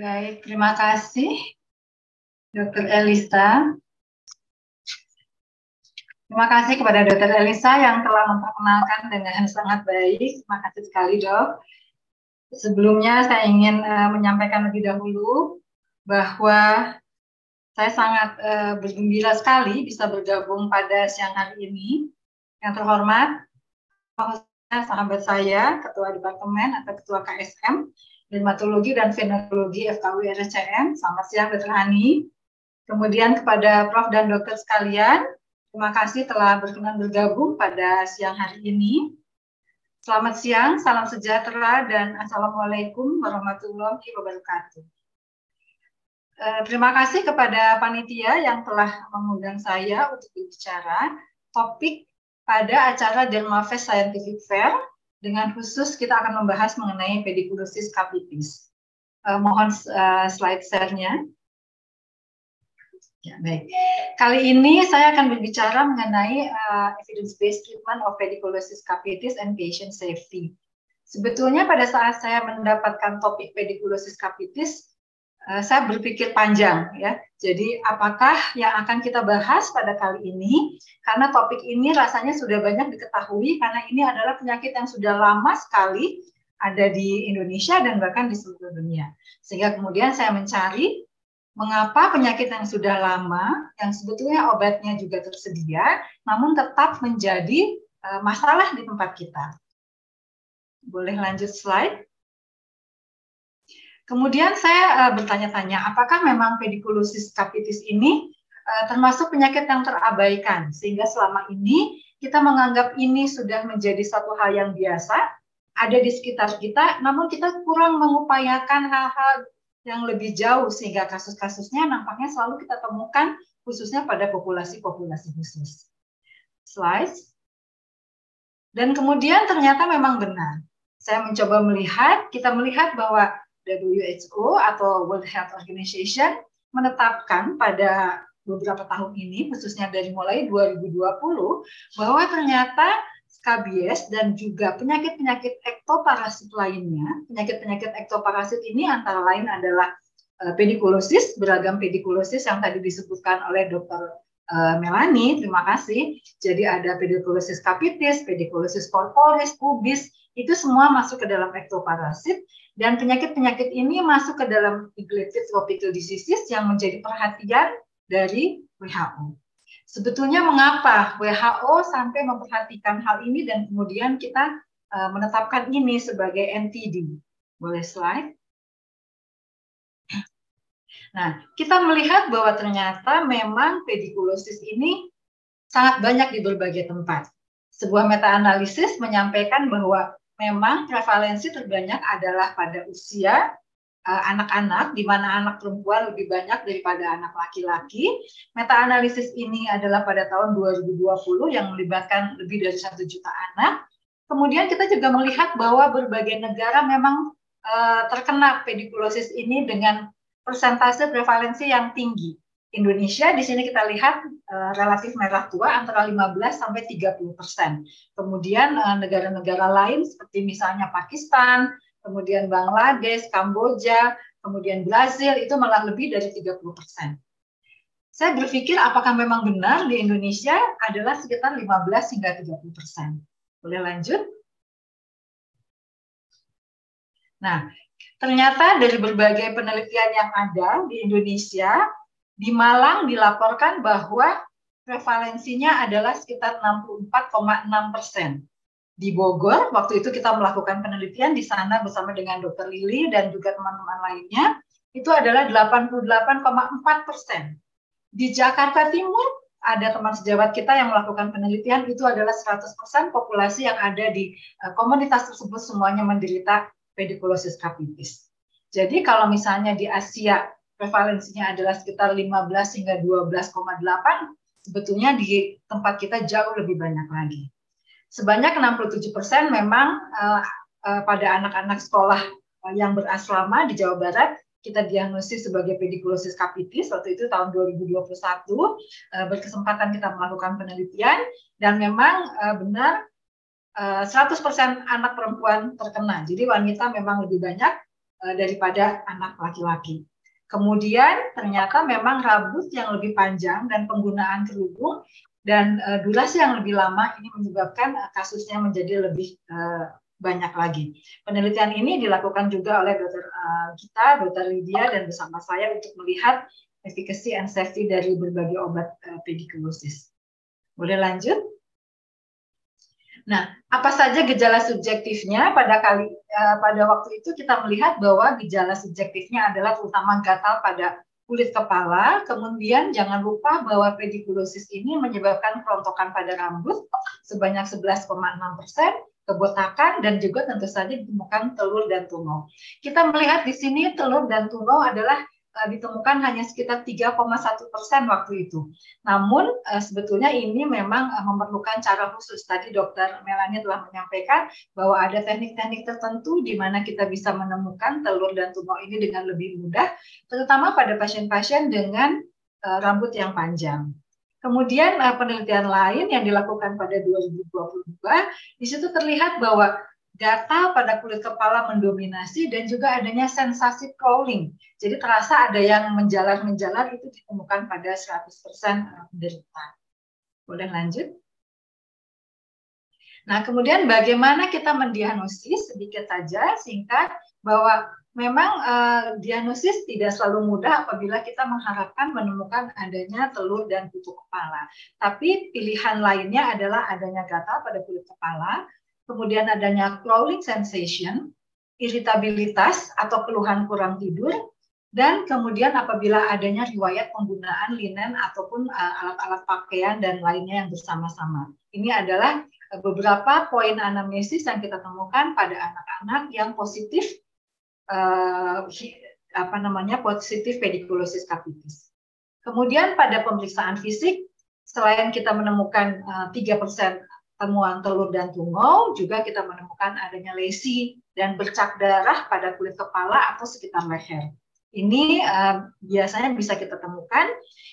Baik, terima kasih Dr. Elisa. Terima kasih kepada Dr. Elisa yang telah memperkenalkan dengan sangat baik. Terima kasih sekali dok. Sebelumnya saya ingin uh, menyampaikan lebih dahulu bahwa saya sangat uh, bergembira sekali bisa bergabung pada siang hari ini. Yang terhormat, sahabat saya, Ketua Departemen atau Ketua KSM, Dermatologi dan Venerologi FKW RSCM. Selamat siang, Dr. Hani. Kemudian kepada Prof. dan Dokter sekalian, terima kasih telah berkenan bergabung pada siang hari ini. Selamat siang, salam sejahtera, dan Assalamualaikum warahmatullahi wabarakatuh. Eh, terima kasih kepada panitia yang telah mengundang saya untuk berbicara topik pada acara Dermafest Scientific Fair dengan khusus kita akan membahas mengenai pediculosis capitis. Uh, mohon uh, slide share-nya. Ya, baik. Kali ini saya akan berbicara mengenai uh, evidence-based treatment of pediculosis capitis and patient safety. Sebetulnya pada saat saya mendapatkan topik pediculosis capitis, Eh, saya berpikir panjang ya. Jadi apakah yang akan kita bahas pada kali ini? Karena topik ini rasanya sudah banyak diketahui karena ini adalah penyakit yang sudah lama sekali ada di Indonesia dan bahkan di seluruh dunia. Sehingga kemudian saya mencari mengapa penyakit yang sudah lama, yang sebetulnya obatnya juga tersedia, namun tetap menjadi uh, masalah di tempat kita. Boleh lanjut slide? Kemudian saya uh, bertanya-tanya, apakah memang pedikulosis capitis ini uh, termasuk penyakit yang terabaikan, sehingga selama ini kita menganggap ini sudah menjadi satu hal yang biasa, ada di sekitar kita, namun kita kurang mengupayakan hal-hal yang lebih jauh, sehingga kasus-kasusnya nampaknya selalu kita temukan khususnya pada populasi-populasi khusus. Slides. Dan kemudian ternyata memang benar. Saya mencoba melihat, kita melihat bahwa WHO atau World Health Organization menetapkan pada beberapa tahun ini, khususnya dari mulai 2020, bahwa ternyata skabies dan juga penyakit-penyakit ektoparasit lainnya, penyakit-penyakit ektoparasit ini antara lain adalah uh, pedikulosis, beragam pedikulosis yang tadi disebutkan oleh Dr. Uh, Melani, terima kasih. Jadi ada pedikulosis capitis, pedikulosis corporis, pubis, itu semua masuk ke dalam ektoparasit dan penyakit-penyakit ini masuk ke dalam neglected tropical diseases yang menjadi perhatian dari WHO. Sebetulnya mengapa WHO sampai memperhatikan hal ini dan kemudian kita uh, menetapkan ini sebagai NTD. Boleh slide? Nah, kita melihat bahwa ternyata memang pedikulosis ini sangat banyak di berbagai tempat. Sebuah meta-analisis menyampaikan bahwa memang prevalensi terbanyak adalah pada usia eh, anak-anak, uh, di mana anak perempuan lebih banyak daripada anak laki-laki. Meta-analisis ini adalah pada tahun 2020 yang melibatkan lebih dari satu juta anak. Kemudian kita juga melihat bahwa berbagai negara memang uh, terkena pedikulosis ini dengan persentase prevalensi yang tinggi. Indonesia di sini kita lihat uh, relatif merah tua antara 15 sampai 30 persen. Kemudian eh, negara-negara lain seperti misalnya Pakistan, kemudian Bangladesh, Kamboja, kemudian Brazil itu malah lebih dari 30 persen. Saya berpikir apakah memang benar di Indonesia adalah sekitar 15 hingga 30 persen. Boleh lanjut? Nah, ternyata dari berbagai penelitian yang ada di Indonesia, di Malang dilaporkan bahwa prevalensinya adalah sekitar 64,6 persen. Di Bogor, waktu itu kita melakukan penelitian di sana bersama dengan Dr. Lili dan juga teman-teman lainnya, itu adalah 88,4 persen. Di Jakarta Timur, ada teman sejawat kita yang melakukan penelitian, itu adalah 100 persen populasi yang ada di uh, komunitas tersebut semuanya menderita pedikulosis capitis. Jadi kalau misalnya di Asia prevalensinya adalah sekitar 15 hingga 12,8, sebetulnya di tempat kita jauh lebih banyak lagi. Sebanyak 67 persen memang uh, uh, pada anak-anak sekolah uh, yang berasrama di Jawa Barat kita diagnosis sebagai pedikulosis capitis waktu itu tahun 2021 uh, berkesempatan kita melakukan penelitian dan memang benar uh, 100% anak perempuan terkena. Jadi wanita memang lebih banyak daripada anak laki-laki. Kemudian ternyata memang rambut yang lebih panjang dan penggunaan kerudung dan uh, durasi yang lebih lama ini menyebabkan uh, kasusnya menjadi lebih uh, banyak lagi. Penelitian ini dilakukan juga oleh dokter uh, kita, dokter Lydia dan bersama saya untuk melihat efficacy and safety dari berbagai obat uh, pedikulosis. Boleh lanjut? Nah, apa saja gejala subjektifnya pada kali uh, pada waktu itu kita melihat bahwa gejala subjektifnya adalah terutama gatal pada kulit kepala, kemudian jangan lupa bahwa pedikulosis ini menyebabkan kerontokan pada rambut sebanyak 11,6 persen, kebotakan, dan juga tentu saja ditemukan telur dan tumor. Kita melihat di sini telur dan tumor adalah ditemukan hanya sekitar 3,1 persen waktu itu. Namun uh, sebetulnya ini memang uh, memerlukan cara khusus. Tadi dokter Melani telah menyampaikan bahwa ada teknik-teknik tertentu di mana kita bisa menemukan telur dan tumor ini dengan lebih mudah, terutama pada pasien-pasien dengan rambut yang panjang. Kemudian penelitian lain yang dilakukan pada 2022, di situ terlihat bahwa data pada kulit kepala mendominasi dan juga adanya sensasi crawling. Jadi terasa ada yang menjalar-menjalar itu ditemukan pada 100% penderita. Boleh lanjut? Nah, kemudian bagaimana kita mendiagnosis sedikit saja singkat bahwa memang uh, diagnosis tidak selalu mudah apabila kita mengharapkan menemukan adanya telur dan kutu kepala. Tapi pilihan lainnya adalah adanya gatal pada kulit kepala, kemudian adanya crawling sensation, iritabilitas atau keluhan kurang tidur, dan kemudian apabila adanya riwayat penggunaan linen ataupun uh, alat-alat pakaian dan lainnya yang bersama-sama. Ini adalah uh, beberapa poin anamnesis yang kita temukan pada anak-anak yang positif uh, apa namanya positif pediculosis capitis. Kemudian pada pemeriksaan fisik selain kita menemukan tiga persen temuan telur dan tungau, juga kita menemukan adanya lesi dan bercak darah pada kulit kepala atau sekitar leher. Ini uh, biasanya bisa kita temukan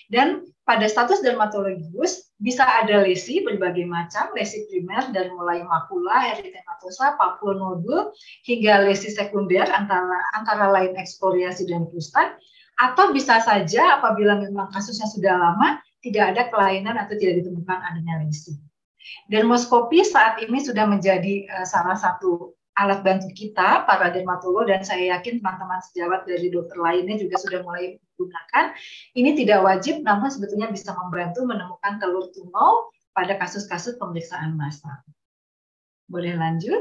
dan pada status dermatologus bisa ada lesi berbagai macam, lesi primer dari mulai makula, eritematosa, papul nodul hingga lesi sekunder antara antara lain eksporiasi dan pusat atau bisa saja apabila memang kasusnya sudah lama tidak ada kelainan atau tidak ditemukan adanya lesi. Dermoskopi saat ini sudah menjadi uh, salah satu alat bantu kita para dermatolog dan saya yakin teman-teman sejawat dari dokter lainnya juga sudah mulai menggunakan. Ini tidak wajib namun sebetulnya bisa membantu menemukan telur tumor pada kasus-kasus pemeriksaan massal. Boleh lanjut?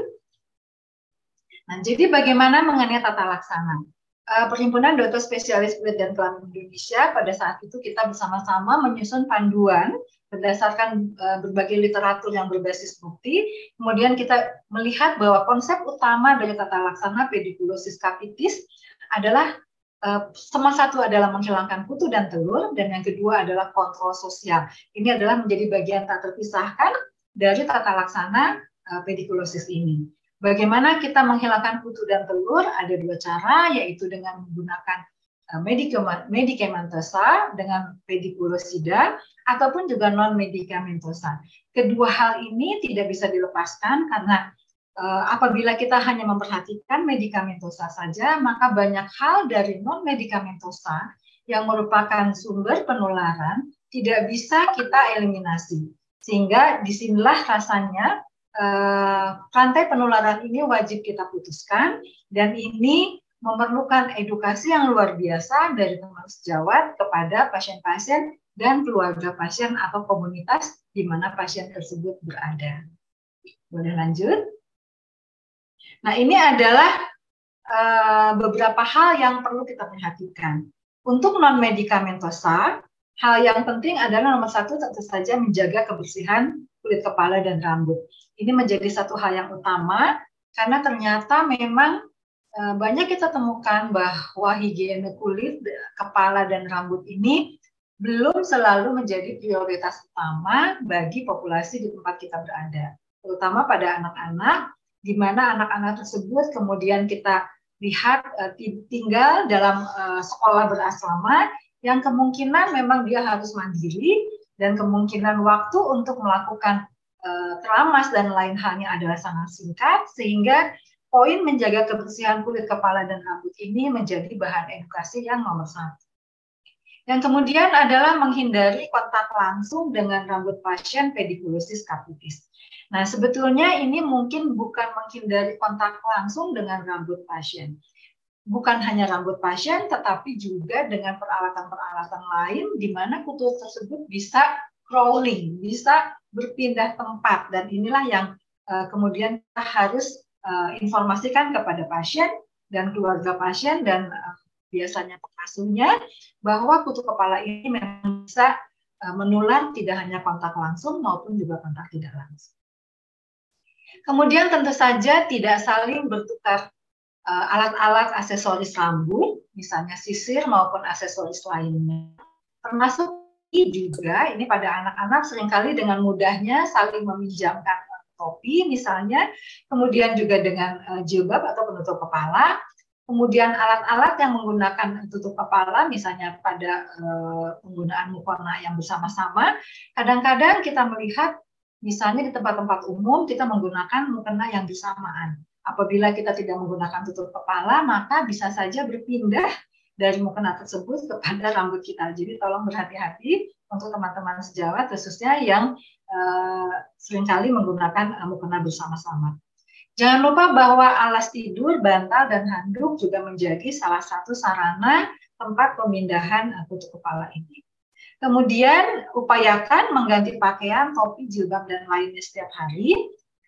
Nah, jadi bagaimana mengenai tata laksana? Uh, Perhimpunan Dokter Spesialis Kulit dan Kelamin Indonesia pada saat itu kita bersama-sama menyusun panduan berdasarkan uh, berbagai literatur yang berbasis bukti. Kemudian kita melihat bahwa konsep utama dari tata laksana pedikulosis capitis adalah uh, nomor satu adalah menghilangkan kutu dan telur, dan yang kedua adalah kontrol sosial. Ini adalah menjadi bagian tak terpisahkan dari tata laksana uh, pedikulosis ini. Bagaimana kita menghilangkan kutu dan telur? Ada dua cara, yaitu dengan menggunakan Eh, medikamentosa dengan pedikulosida ataupun juga non medikamentosa. Kedua hal ini tidak bisa dilepaskan karena uh, apabila kita hanya memperhatikan medikamentosa saja, maka banyak hal dari non medikamentosa yang merupakan sumber penularan tidak bisa kita eliminasi. Sehingga di sinilah rasanya uh, rantai penularan ini wajib kita putuskan dan ini memerlukan edukasi yang luar biasa dari teman sejawat kepada pasien-pasien dan keluarga pasien atau komunitas di mana pasien tersebut berada. Boleh lanjut? Nah, ini adalah uh, beberapa hal yang perlu kita perhatikan. Untuk non-medikamentosa, hal yang penting adalah nomor satu tentu saja menjaga kebersihan kulit kepala dan rambut. Ini menjadi satu hal yang utama karena ternyata memang Eh, banyak kita temukan bahwa higiene kulit, kepala, dan rambut ini belum selalu menjadi prioritas utama bagi populasi di tempat kita berada, terutama pada anak-anak, di mana anak-anak tersebut kemudian kita lihat uh, tinggal dalam uh, sekolah berasrama yang kemungkinan memang dia harus mandiri dan kemungkinan waktu untuk melakukan uh, keramas dan lain halnya adalah sangat singkat sehingga poin menjaga kebersihan kulit kepala dan rambut ini menjadi bahan edukasi yang nomor satu. Yang kemudian adalah menghindari kontak langsung dengan rambut pasien pedikulosis capitis. Nah, sebetulnya ini mungkin bukan menghindari kontak langsung dengan rambut pasien. Bukan hanya rambut pasien, tetapi juga dengan peralatan-peralatan lain di mana kutu tersebut bisa crawling, bisa berpindah tempat. Dan inilah yang uh, kemudian harus uh, informasikan kepada pasien dan keluarga pasien dan uh, biasanya pengasuhnya bahwa kutu kepala ini memang bisa uh, menular tidak hanya kontak langsung maupun juga kontak tidak langsung. Kemudian tentu saja tidak saling bertukar uh, alat-alat aksesoris rambut, misalnya sisir maupun aksesoris lainnya. Termasuk juga ini pada anak-anak sering kali dengan mudahnya saling meminjamkan topi misalnya, kemudian juga dengan uh, jilbab atau penutup kepala, kemudian alat-alat yang menggunakan tutup kepala, misalnya pada uh, penggunaan mukona yang bersama-sama, kadang-kadang kita melihat misalnya di tempat-tempat umum kita menggunakan mukena yang bersamaan. Apabila kita tidak menggunakan tutup kepala, maka bisa saja berpindah dari mukena tersebut kepada rambut kita. Jadi tolong berhati-hati untuk teman-teman sejawat khususnya yang uh, sering kali menggunakan uh, mukena bersama-sama. Jangan lupa bahwa alas tidur, bantal, dan handuk juga menjadi salah satu sarana tempat pemindahan kutu kepala ini. Kemudian upayakan mengganti pakaian, topi, jilbab, dan lainnya setiap hari.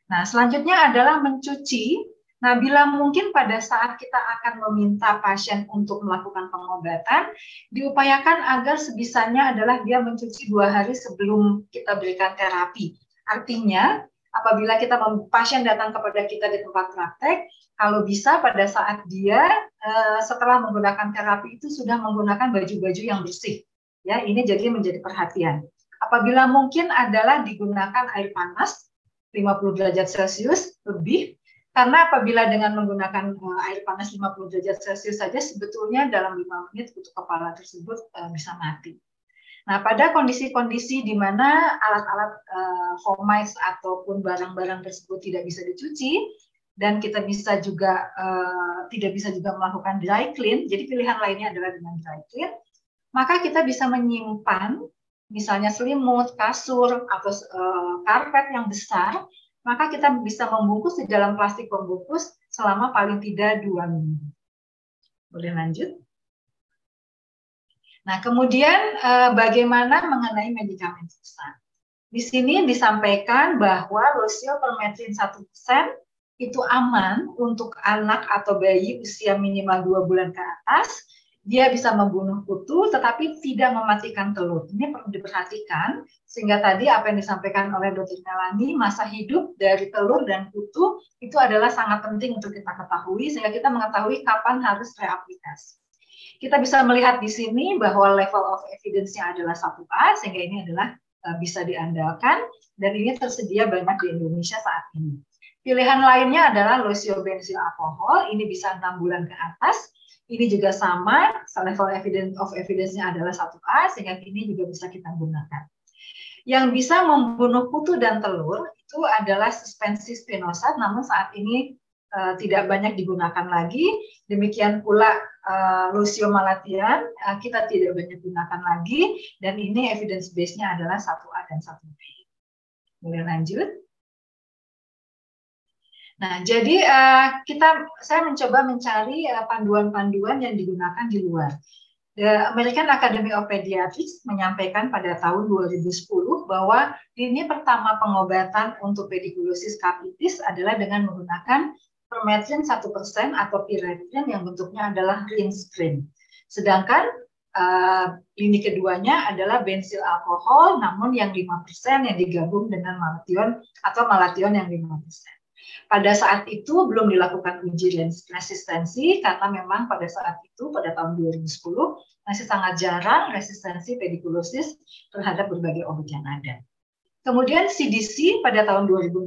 Nah, selanjutnya adalah mencuci Nah, bila mungkin pada saat kita akan meminta pasien untuk melakukan pengobatan, diupayakan agar sebisanya adalah dia mencuci dua hari sebelum kita berikan terapi. Artinya, apabila kita pasien datang kepada kita di tempat praktek, kalau bisa pada saat dia eh, setelah menggunakan terapi itu sudah menggunakan baju-baju yang bersih. Ya, ini jadi menjadi perhatian. Apabila mungkin adalah digunakan air panas 50 derajat Celcius lebih karena apabila dengan menggunakan uh, air panas 50 derajat Celcius saja sebetulnya dalam 5 menit kutu kepala tersebut uh, bisa mati. Nah, pada kondisi-kondisi di mana alat-alat uh, home ataupun barang-barang tersebut tidak bisa dicuci dan kita bisa juga uh, tidak bisa juga melakukan dry clean, jadi pilihan lainnya adalah dengan dry clean, maka kita bisa menyimpan misalnya selimut, kasur atau uh, karpet yang besar maka kita bisa membungkus di dalam plastik pembungkus selama paling tidak dua minggu. Boleh lanjut? Nah, kemudian eh, bagaimana mengenai medikamen susah? Di sini disampaikan bahwa losiopermetrin 1% itu aman untuk anak atau bayi usia minimal dua bulan ke atas dia bisa membunuh kutu tetapi tidak mematikan telur. Ini perlu diperhatikan sehingga tadi apa yang disampaikan oleh Dr. Melani masa hidup dari telur dan kutu itu adalah sangat penting untuk kita ketahui sehingga kita mengetahui kapan harus reaplikasi. Kita bisa melihat di sini bahwa level of evidence-nya adalah 1A sehingga ini adalah uh, bisa diandalkan dan ini tersedia banyak di Indonesia saat ini. Pilihan lainnya adalah lotion bensil alkohol, ini bisa enam bulan ke atas, ini juga sama, level evidence of evidence-nya adalah 1A, sehingga ini juga bisa kita gunakan. Yang bisa membunuh kutu dan telur itu adalah suspensi spinosad, namun saat ini uh, tidak banyak digunakan lagi. Demikian pula uh, Lucio malatian, uh, kita tidak banyak gunakan lagi, dan ini evidence base-nya adalah 1A dan 1B. Boleh lanjut? Nah, jadi uh, kita saya mencoba mencari panduan panduan-panduan yang digunakan di luar. The American Academy of Pediatrics menyampaikan pada tahun 2010 bahwa ini pertama pengobatan untuk pedikulosis capitis adalah dengan menggunakan permetrin 1% atau pyretrin yang bentuknya adalah rinse cream. Sedangkan uh, lini keduanya adalah bensil alkohol namun yang 5% yang digabung dengan malation atau malation yang 5%. Pada saat itu belum dilakukan uji resistensi karena memang pada saat itu pada tahun 2010 masih sangat jarang resistensi pedikulosis terhadap berbagai obat yang ada. Kemudian CDC pada tahun 2016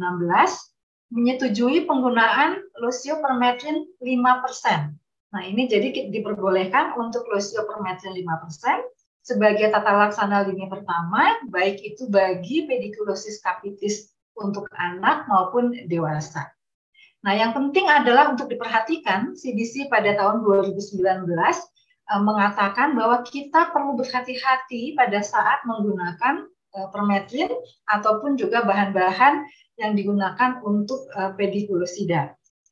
menyetujui penggunaan losiopermetrin 5%. Nah, ini jadi diperbolehkan untuk losiopermetrin 5% sebagai tata laksana lini pertama, baik itu bagi pedikulosis capitis untuk anak maupun dewasa. Nah, yang penting adalah untuk diperhatikan CDC pada tahun 2019 uh, mengatakan bahwa kita perlu berhati-hati pada saat menggunakan uh, permetrin ataupun juga bahan-bahan yang digunakan untuk uh.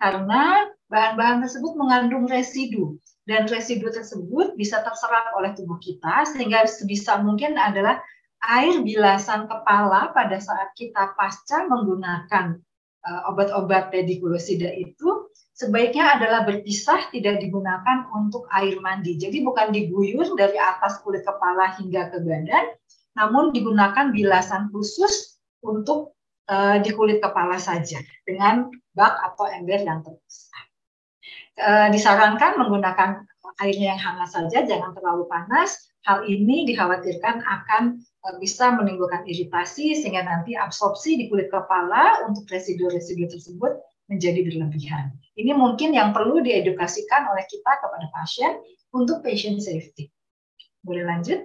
Karena bahan-bahan tersebut mengandung residu dan residu tersebut bisa terserap oleh tubuh kita sehingga sebisa mungkin adalah air bilasan kepala pada saat kita pasca menggunakan uh, obat-obat pedikulosida itu sebaiknya adalah berpisah tidak digunakan untuk air mandi. Jadi bukan diguyur dari atas kulit kepala hingga ke badan, namun digunakan bilasan khusus untuk uh, di kulit kepala saja dengan bak atau ember yang terpisah. Disarankan menggunakan airnya yang hangat saja, jangan terlalu panas. Hal ini dikhawatirkan akan uh, bisa menimbulkan iritasi sehingga nanti absorpsi di kulit kepala untuk residu-residu tersebut menjadi berlebihan. Ini mungkin yang perlu diedukasikan oleh kita kepada pasien untuk patient safety. Boleh lanjut?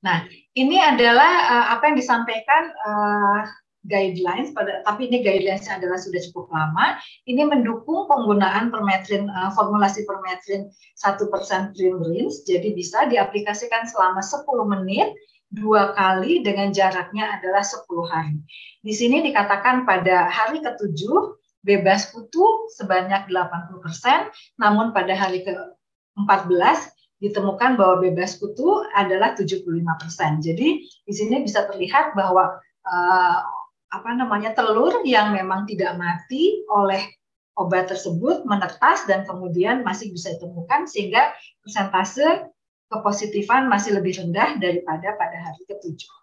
Nah, ini adalah uh, apa yang disampaikan uh, guidelines pada tapi ini guidelines adalah sudah cukup lama. Ini mendukung penggunaan permetrin uh, formulasi permetrin 1% cream rinse jadi bisa diaplikasikan selama 10 menit dua kali dengan jaraknya adalah 10 hari. Di sini dikatakan pada hari ketujuh bebas kutu sebanyak 80%, namun pada hari ke-14 ditemukan bahwa bebas kutu adalah 75%. Jadi di sini bisa terlihat bahwa uh, apa namanya telur yang memang tidak mati oleh obat tersebut menetas dan kemudian masih bisa ditemukan sehingga persentase kepositifan masih lebih rendah daripada pada hari ketujuh.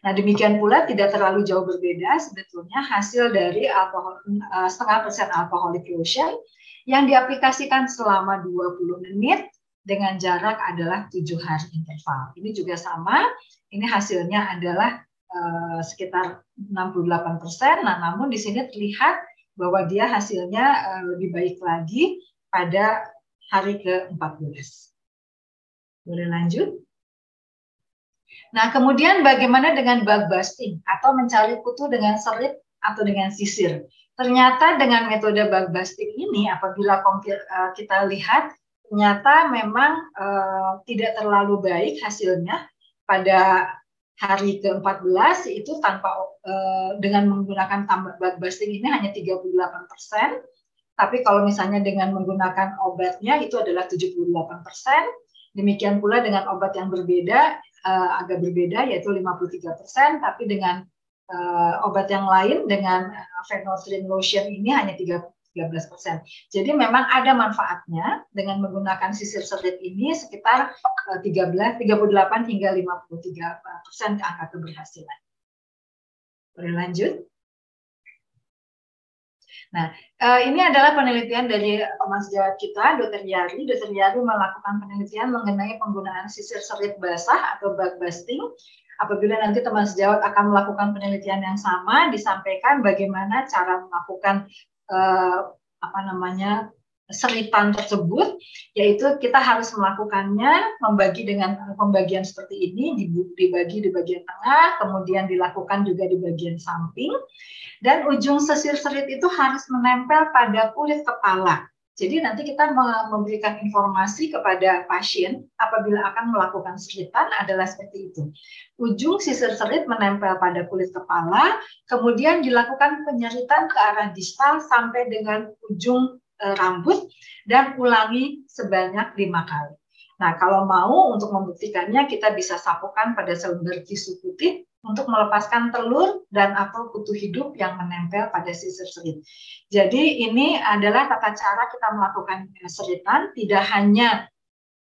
Nah demikian pula tidak terlalu jauh berbeda sebetulnya hasil dari alkohol uh, setengah persen alkoholik lotion yang diaplikasikan selama 20 menit dengan jarak adalah tujuh hari interval. Ini juga sama, ini hasilnya adalah uh, sekitar 68 persen. Nah, namun di sini terlihat bahwa dia hasilnya uh, lebih baik lagi pada hari ke-14. Boleh lanjut? Nah, kemudian bagaimana dengan bug busting atau mencari kutu dengan serit atau dengan sisir? Ternyata dengan metode bug busting ini apabila eh, kita lihat ternyata memang uh, tidak terlalu baik hasilnya pada hari ke-14 itu tanpa uh, dengan menggunakan tambah bug busting ini hanya 38 persen. Tapi kalau misalnya dengan menggunakan obatnya itu adalah 78 persen. Demikian pula dengan obat yang berbeda, uh, agak berbeda yaitu 53%, tapi dengan uh, obat yang lain dengan phenolphthalein lotion ini hanya 13 persen. Jadi memang ada manfaatnya dengan menggunakan sisir serit ini sekitar 13, 38 hingga 53 persen angka keberhasilan. Boleh lanjut? Nah, uh, ini adalah penelitian dari teman sejawat kita, Dr. Yari. Dr. Yari melakukan penelitian mengenai penggunaan sisir serit basah atau bug busting. Apabila nanti teman sejawat akan melakukan penelitian yang sama, disampaikan bagaimana cara melakukan uh, apa namanya seritan tersebut, yaitu kita harus melakukannya membagi dengan pembagian seperti ini, dibagi di bagian tengah, kemudian dilakukan juga di bagian samping, dan ujung sesir serit itu harus menempel pada kulit kepala. Jadi nanti kita memberikan informasi kepada pasien apabila akan melakukan seritan adalah seperti itu. Ujung sisir serit menempel pada kulit kepala, kemudian dilakukan penyeritan ke arah distal sampai dengan ujung Eh, rambut dan ulangi sebanyak lima kali. Nah, kalau mau untuk membuktikannya, kita bisa sapukan pada selembar tisu putih untuk melepaskan telur dan atau kutu hidup yang menempel pada sisir serit. Jadi ini adalah tata cara kita melakukan seritan, tidak hanya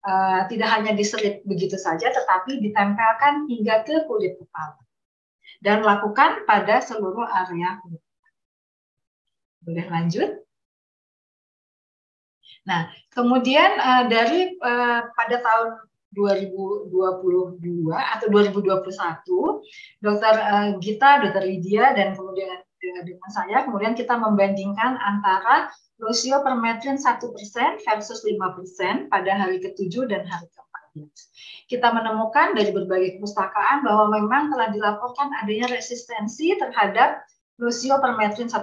uh, tidak hanya diserit begitu saja, tetapi ditempelkan hingga ke kulit kepala dan lakukan pada seluruh area kulit. Boleh lanjut? Nah, kemudian uh, dari uh, pada tahun 2022 atau 2021, Dokter uh, Gita, Dokter Lydia, dan kemudian dengan saya, kemudian kita membandingkan antara Lucio permetrin 1% versus 5% pada hari ke-7 dan hari ke-14. Kita menemukan dari berbagai kepustakaan bahwa memang telah dilaporkan adanya resistensi terhadap Lucio-permetrin 1%.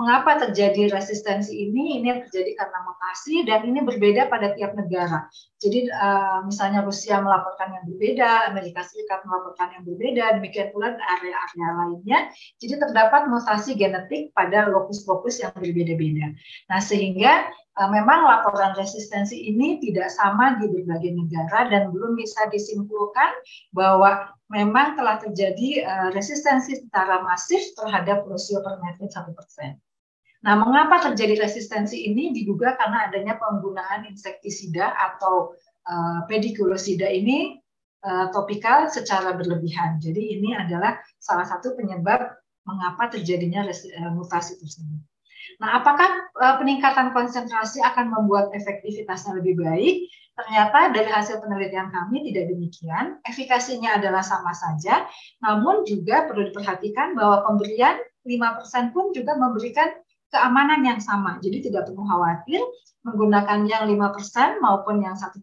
Mengapa terjadi resistensi ini? Ini terjadi karena mutasi dan ini berbeda pada tiap negara. Jadi uh, misalnya Rusia melaporkan yang berbeda, Amerika Serikat melaporkan yang berbeda, demikian pula area-area lainnya. Jadi terdapat mutasi genetik pada lokus-lokus yang berbeda-beda. Nah sehingga uh, memang laporan resistensi ini tidak sama di berbagai negara dan belum bisa disimpulkan bahwa memang telah terjadi uh, resistensi secara masif terhadap prosiopermetrin 1%. Nah, mengapa terjadi resistensi ini? Diduga karena adanya penggunaan insektisida atau uh, pedikulosida ini uh, topikal secara berlebihan. Jadi ini adalah salah satu penyebab mengapa terjadinya mutasi tersebut. Nah, apakah peningkatan konsentrasi akan membuat efektivitasnya lebih baik? Ternyata dari hasil penelitian kami tidak demikian. Efikasinya adalah sama saja, namun juga perlu diperhatikan bahwa pemberian 5% pun juga memberikan keamanan yang sama. Jadi tidak perlu khawatir menggunakan yang 5% maupun yang 1%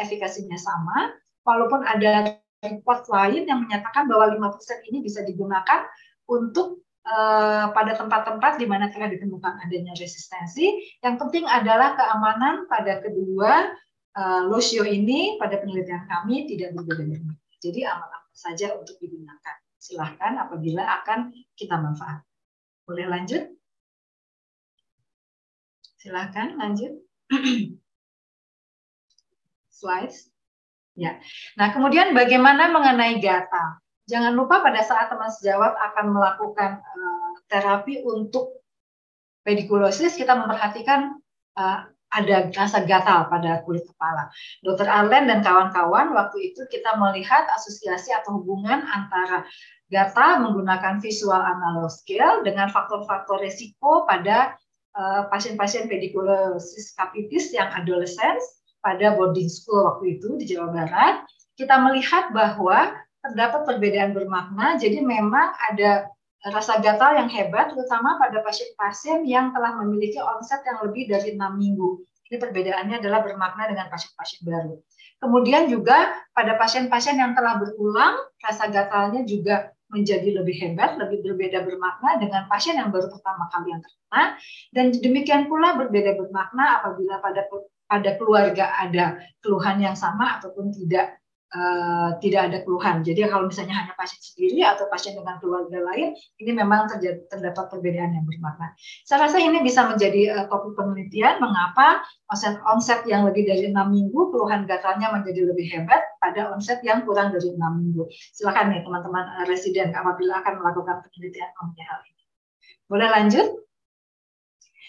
efikasinya sama. Walaupun ada report lain yang menyatakan bahwa 5% ini bisa digunakan untuk uh, pada tempat-tempat di mana telah ditemukan adanya resistensi. Yang penting adalah keamanan pada kedua uh, Lucio ini pada penelitian kami tidak berbeda-beda. Jadi aman-aman saja untuk digunakan. Silahkan apabila akan kita manfaat. Boleh lanjut? Silahkan lanjut. Slides. Ya. Nah, kemudian bagaimana mengenai gata? Jangan lupa pada saat teman sejawat akan melakukan uh, terapi untuk pedikulosis, kita memperhatikan uh, ada rasa gatal pada kulit kepala. Dokter Arlen dan kawan-kawan waktu itu kita melihat asosiasi atau hubungan antara gatal menggunakan visual analog scale dengan faktor-faktor resiko pada eh, pasien-pasien uh, pediculosis capitis yang adolescent pada boarding school waktu itu di Jawa Barat. Kita melihat bahwa terdapat perbedaan bermakna, jadi memang ada rasa gatal yang hebat, terutama pada pasien-pasien yang telah memiliki onset yang lebih dari enam minggu. Ini perbedaannya adalah bermakna dengan pasien-pasien baru. Kemudian juga pada pasien-pasien yang telah berulang, rasa gatalnya juga menjadi lebih hebat, lebih berbeda bermakna dengan pasien yang baru pertama kali yang terkena. Dan demikian pula berbeda bermakna apabila pada pada keluarga ada keluhan yang sama ataupun tidak uh, tidak ada keluhan. Jadi kalau misalnya hanya pasien sendiri atau pasien dengan keluarga lain, ini memang terjadi, terdapat perbedaan yang bermakna. Saya rasa ini bisa menjadi uh, topik penelitian mengapa onset onset yang lebih dari enam minggu keluhan gatalnya menjadi lebih hebat pada onset yang kurang dari enam minggu. Silakan nih teman-teman uh, residen apabila akan melakukan penelitian mengenai hal ini. Boleh lanjut?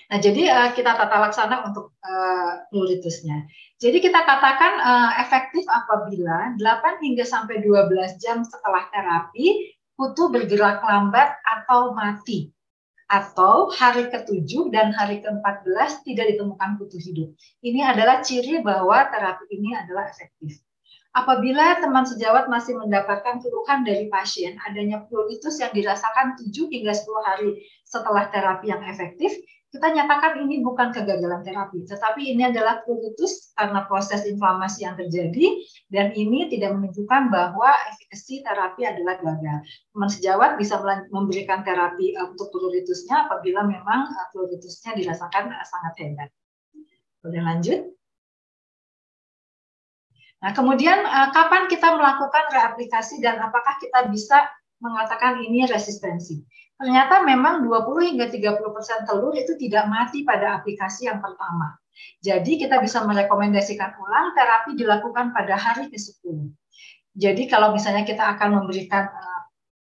Nah, jadi uh, kita tata laksana untuk uh, pluritusnya. Jadi kita katakan uh, efektif apabila 8 hingga sampai 12 jam setelah terapi kutu bergerak lambat atau mati atau hari ke-7 dan hari ke-14 tidak ditemukan kutu hidup. Ini adalah ciri bahwa terapi ini adalah efektif. Apabila teman sejawat masih mendapatkan keluhan dari pasien adanya pruritus yang dirasakan 7 hingga 10 hari setelah terapi yang efektif, kita nyatakan ini bukan kegagalan terapi, tetapi ini adalah pruritus karena proses inflamasi yang terjadi dan ini tidak menunjukkan bahwa efikasi terapi adalah gagal. Teman sejawat bisa memberikan terapi eh, untuk pruritusnya apabila memang uh, pruritusnya dirasakan uh, sangat hebat. Boleh lanjut? Nah, kemudian kapan kita melakukan reaplikasi dan apakah kita bisa mengatakan ini resistensi? Ternyata memang 20 hingga 30 persen telur itu tidak mati pada aplikasi yang pertama. Jadi kita bisa merekomendasikan ulang terapi dilakukan pada hari ke-10. Jadi kalau misalnya kita akan memberikan uh,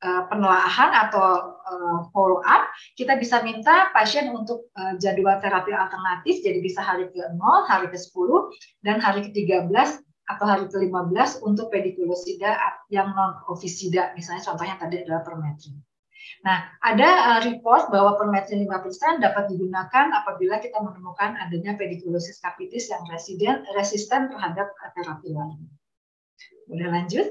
uh, penelaahan atau uh, follow up, kita bisa minta pasien untuk jadwal terapi alternatif, jadi bisa hari ke-0, hari ke-10, dan hari ke-13 atau hari ke-15 untuk pedikulosida yang non-ofisida, misalnya contohnya tadi adalah permetrin. Nah, ada uh, report bahwa permetrin 5% dapat digunakan apabila kita menemukan adanya pedikulosis capitis yang residen, resisten terhadap terapi lain. Boleh lanjut?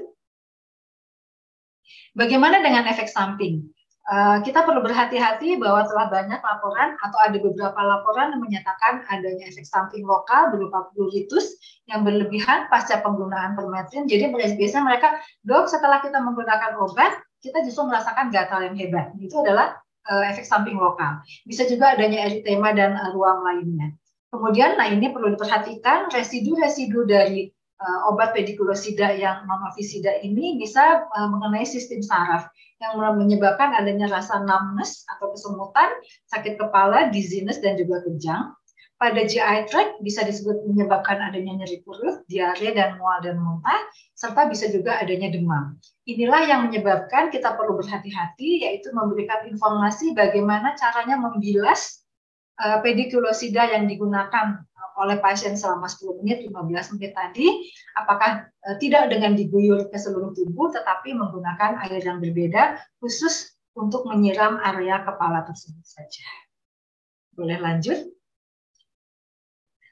Bagaimana dengan efek samping? Uh, kita perlu berhati-hati bahwa telah banyak laporan atau ada beberapa laporan yang menyatakan adanya efek samping lokal berupa pruritus yang berlebihan pasca penggunaan permetrin. Jadi biasanya mereka, dok setelah kita menggunakan obat, kita justru merasakan gatal yang hebat. Itu adalah uh, efek samping lokal. Bisa juga adanya eritema dan uh, ruang lainnya. Kemudian, nah ini perlu diperhatikan residu-residu dari uh, obat pedikulosida yang non-ofisida ini bisa uh, mengenai sistem saraf yang menyebabkan adanya rasa numbness atau kesemutan, sakit kepala, dizziness, dan juga kejang. Pada GI tract bisa disebut menyebabkan adanya nyeri perut, diare, dan mual dan muntah, serta bisa juga adanya demam. Inilah yang menyebabkan kita perlu berhati-hati, yaitu memberikan informasi bagaimana caranya membilas uh, yang digunakan eh, oleh pasien selama 10 menit, 15 menit tadi, apakah uh, tidak dengan diguyur ke seluruh tubuh, tetapi menggunakan air yang berbeda, khusus untuk menyiram area kepala tersebut saja. Boleh lanjut?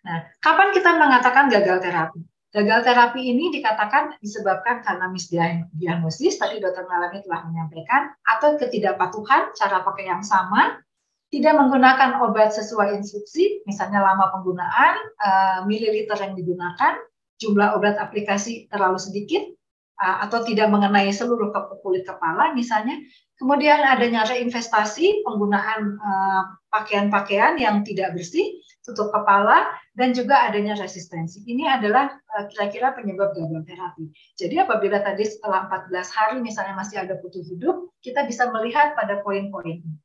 Nah, kapan kita mengatakan gagal terapi? Gagal terapi ini dikatakan disebabkan karena misdiagnosis, tadi dokter Melanie telah menyampaikan, atau ketidakpatuhan cara pakai yang sama, tidak menggunakan obat sesuai instruksi, misalnya lama penggunaan, uh, mililiter yang digunakan, jumlah obat aplikasi terlalu sedikit, uh, atau tidak mengenai seluruh kulit kepala misalnya. Kemudian adanya reinvestasi penggunaan uh, pakaian-pakaian yang tidak bersih, tutup kepala, dan juga adanya resistensi. Ini adalah kira-kira penyebab gagal terapi. Jadi apabila tadi setelah 14 hari misalnya masih ada putus hidup, kita bisa melihat pada poin-poin ini.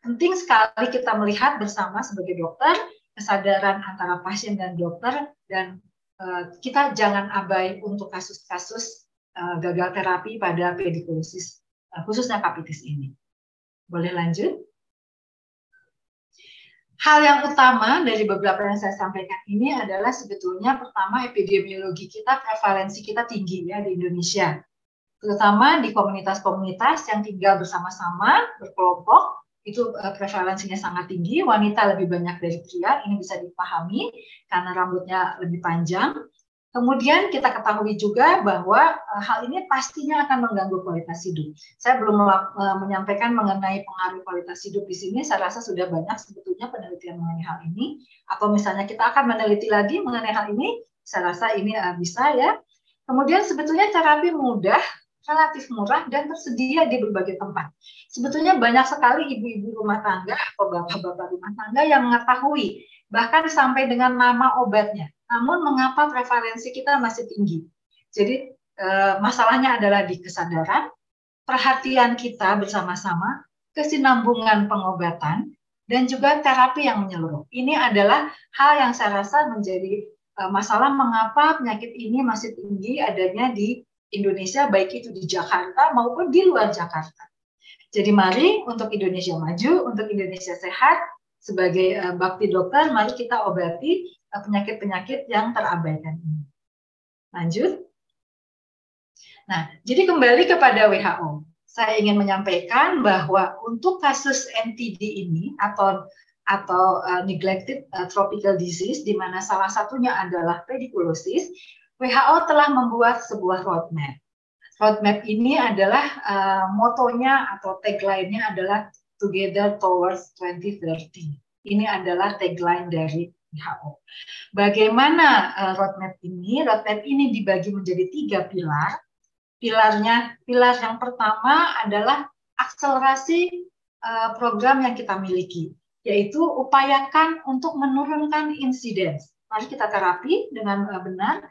Penting sekali kita melihat bersama sebagai dokter kesadaran antara pasien dan dokter dan uh, kita jangan abai untuk kasus-kasus uh, gagal terapi pada pedikulosis khususnya kapitis ini. Boleh lanjut? Hal yang utama dari beberapa yang saya sampaikan ini adalah sebetulnya pertama epidemiologi kita, prevalensi kita tinggi ya di Indonesia. Terutama di komunitas-komunitas yang tinggal bersama-sama, berkelompok, itu uh, prevalensinya sangat tinggi, wanita lebih banyak dari pria, ini bisa dipahami karena rambutnya lebih panjang. Kemudian kita ketahui juga bahwa uh, hal ini pastinya akan mengganggu kualitas hidup. Saya belum uh, menyampaikan mengenai pengaruh kualitas hidup di sini, saya rasa sudah banyak sebetulnya penelitian mengenai hal ini. Atau misalnya kita akan meneliti lagi mengenai hal ini, saya rasa ini uh, bisa ya. Kemudian sebetulnya terapi mudah relatif murah dan tersedia di berbagai tempat. Sebetulnya banyak sekali ibu-ibu rumah tangga atau bapak-bapak rumah tangga yang mengetahui bahkan sampai dengan nama obatnya. Namun mengapa prevalensi kita masih tinggi? Jadi eh, masalahnya adalah di kesadaran, perhatian kita bersama-sama, kesinambungan pengobatan, dan juga terapi yang menyeluruh. Ini adalah hal yang saya rasa menjadi eh, masalah mengapa penyakit ini masih tinggi adanya di Indonesia baik itu di Jakarta maupun di luar Jakarta. Jadi mari untuk Indonesia maju, untuk Indonesia sehat, sebagai uh, bakti dokter, mari kita obati eh, penyakit-penyakit uh, yang terabaikan ini. Lanjut. Nah, jadi kembali kepada WHO. Saya ingin menyampaikan bahwa untuk kasus NTD ini atau atau uh, neglected uh, tropical disease di mana salah satunya adalah pediculosis, WHO telah membuat sebuah roadmap. Roadmap ini adalah uh, motonya atau tagline-nya adalah Together Towards 2030. Ini adalah tagline dari WHO. Bagaimana uh, roadmap ini? Roadmap ini dibagi menjadi tiga pilar. Pilarnya, pilar yang pertama adalah akselerasi uh, program yang kita miliki, yaitu upayakan untuk menurunkan insiden. Mari kita terapi dengan uh, benar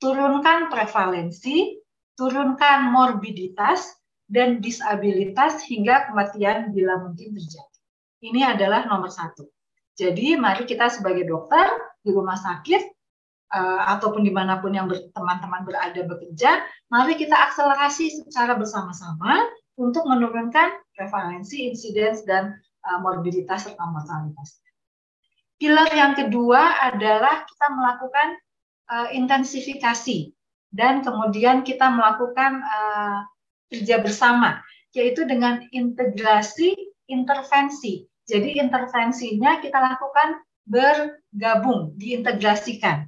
turunkan prevalensi, turunkan morbiditas, dan disabilitas hingga kematian bila mungkin terjadi. Ini adalah nomor satu. Jadi mari kita sebagai dokter di rumah sakit uh, ataupun di mana pun yang teman-teman berada bekerja, mari kita akselerasi secara bersama-sama untuk menurunkan prevalensi, insiden, dan uh, morbiditas serta mortalitas. Pilar yang kedua adalah kita melakukan uh, intensifikasi dan kemudian kita melakukan kerja bersama yaitu dengan integrasi intervensi. Jadi intervensinya kita lakukan bergabung, diintegrasikan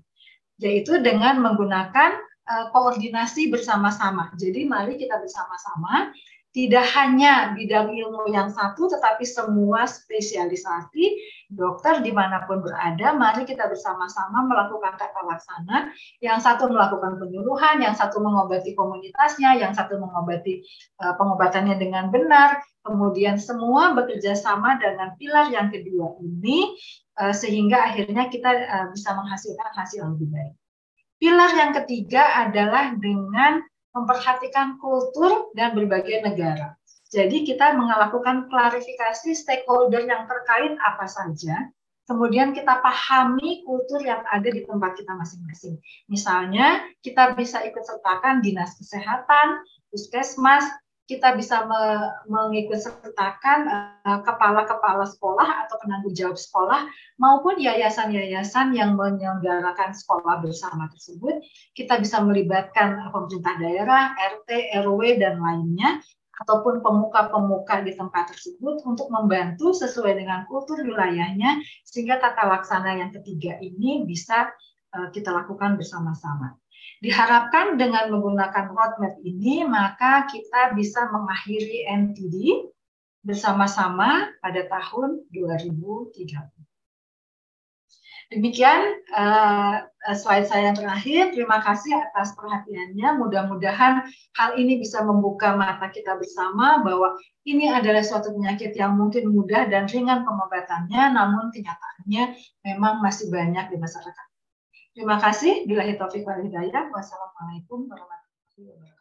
yaitu dengan menggunakan uh, koordinasi bersama-sama. Jadi mari kita bersama-sama tidak hanya bidang ilmu yang satu, tetapi semua spesialisasi dokter di mana pun berada, mari kita bersama-sama melakukan tata laksana. Yang satu melakukan penyuluhan, yang satu mengobati komunitasnya, yang satu mengobati uh, pengobatannya dengan benar. Kemudian semua bekerja sama dengan pilar yang kedua ini, uh, sehingga akhirnya kita uh, bisa menghasilkan hasil yang lebih baik. Pilar yang ketiga adalah dengan memperhatikan kultur dan berbagai negara. Jadi kita melakukan klarifikasi stakeholder yang terkait apa saja, kemudian kita pahami kultur yang ada di tempat kita masing-masing. Misalnya, kita bisa ikut sertakan dinas kesehatan, puskesmas, kita bisa me mengikut sertakan eh, kepala-kepala uh, sekolah atau penanggung jawab sekolah maupun yayasan-yayasan yang menyelenggarakan sekolah bersama tersebut. Kita bisa melibatkan pemerintah daerah, RT, RW, dan lainnya ataupun pemuka-pemuka di tempat tersebut untuk membantu sesuai dengan kultur wilayahnya sehingga tata laksana yang ketiga ini bisa uh, kita lakukan bersama-sama. Diharapkan dengan menggunakan roadmap ini maka kita bisa mengakhiri NTD bersama-sama pada tahun 2030. Demikian uh, slide saya yang terakhir. Terima kasih atas perhatiannya. Mudah-mudahan hal ini bisa membuka mata kita bersama bahwa ini adalah suatu penyakit yang mungkin mudah dan ringan pengobatannya, namun kenyataannya memang masih banyak di masyarakat. Terima kasih. Bila taufik wal hidayah. Wassalamualaikum warahmatullahi wabarakatuh.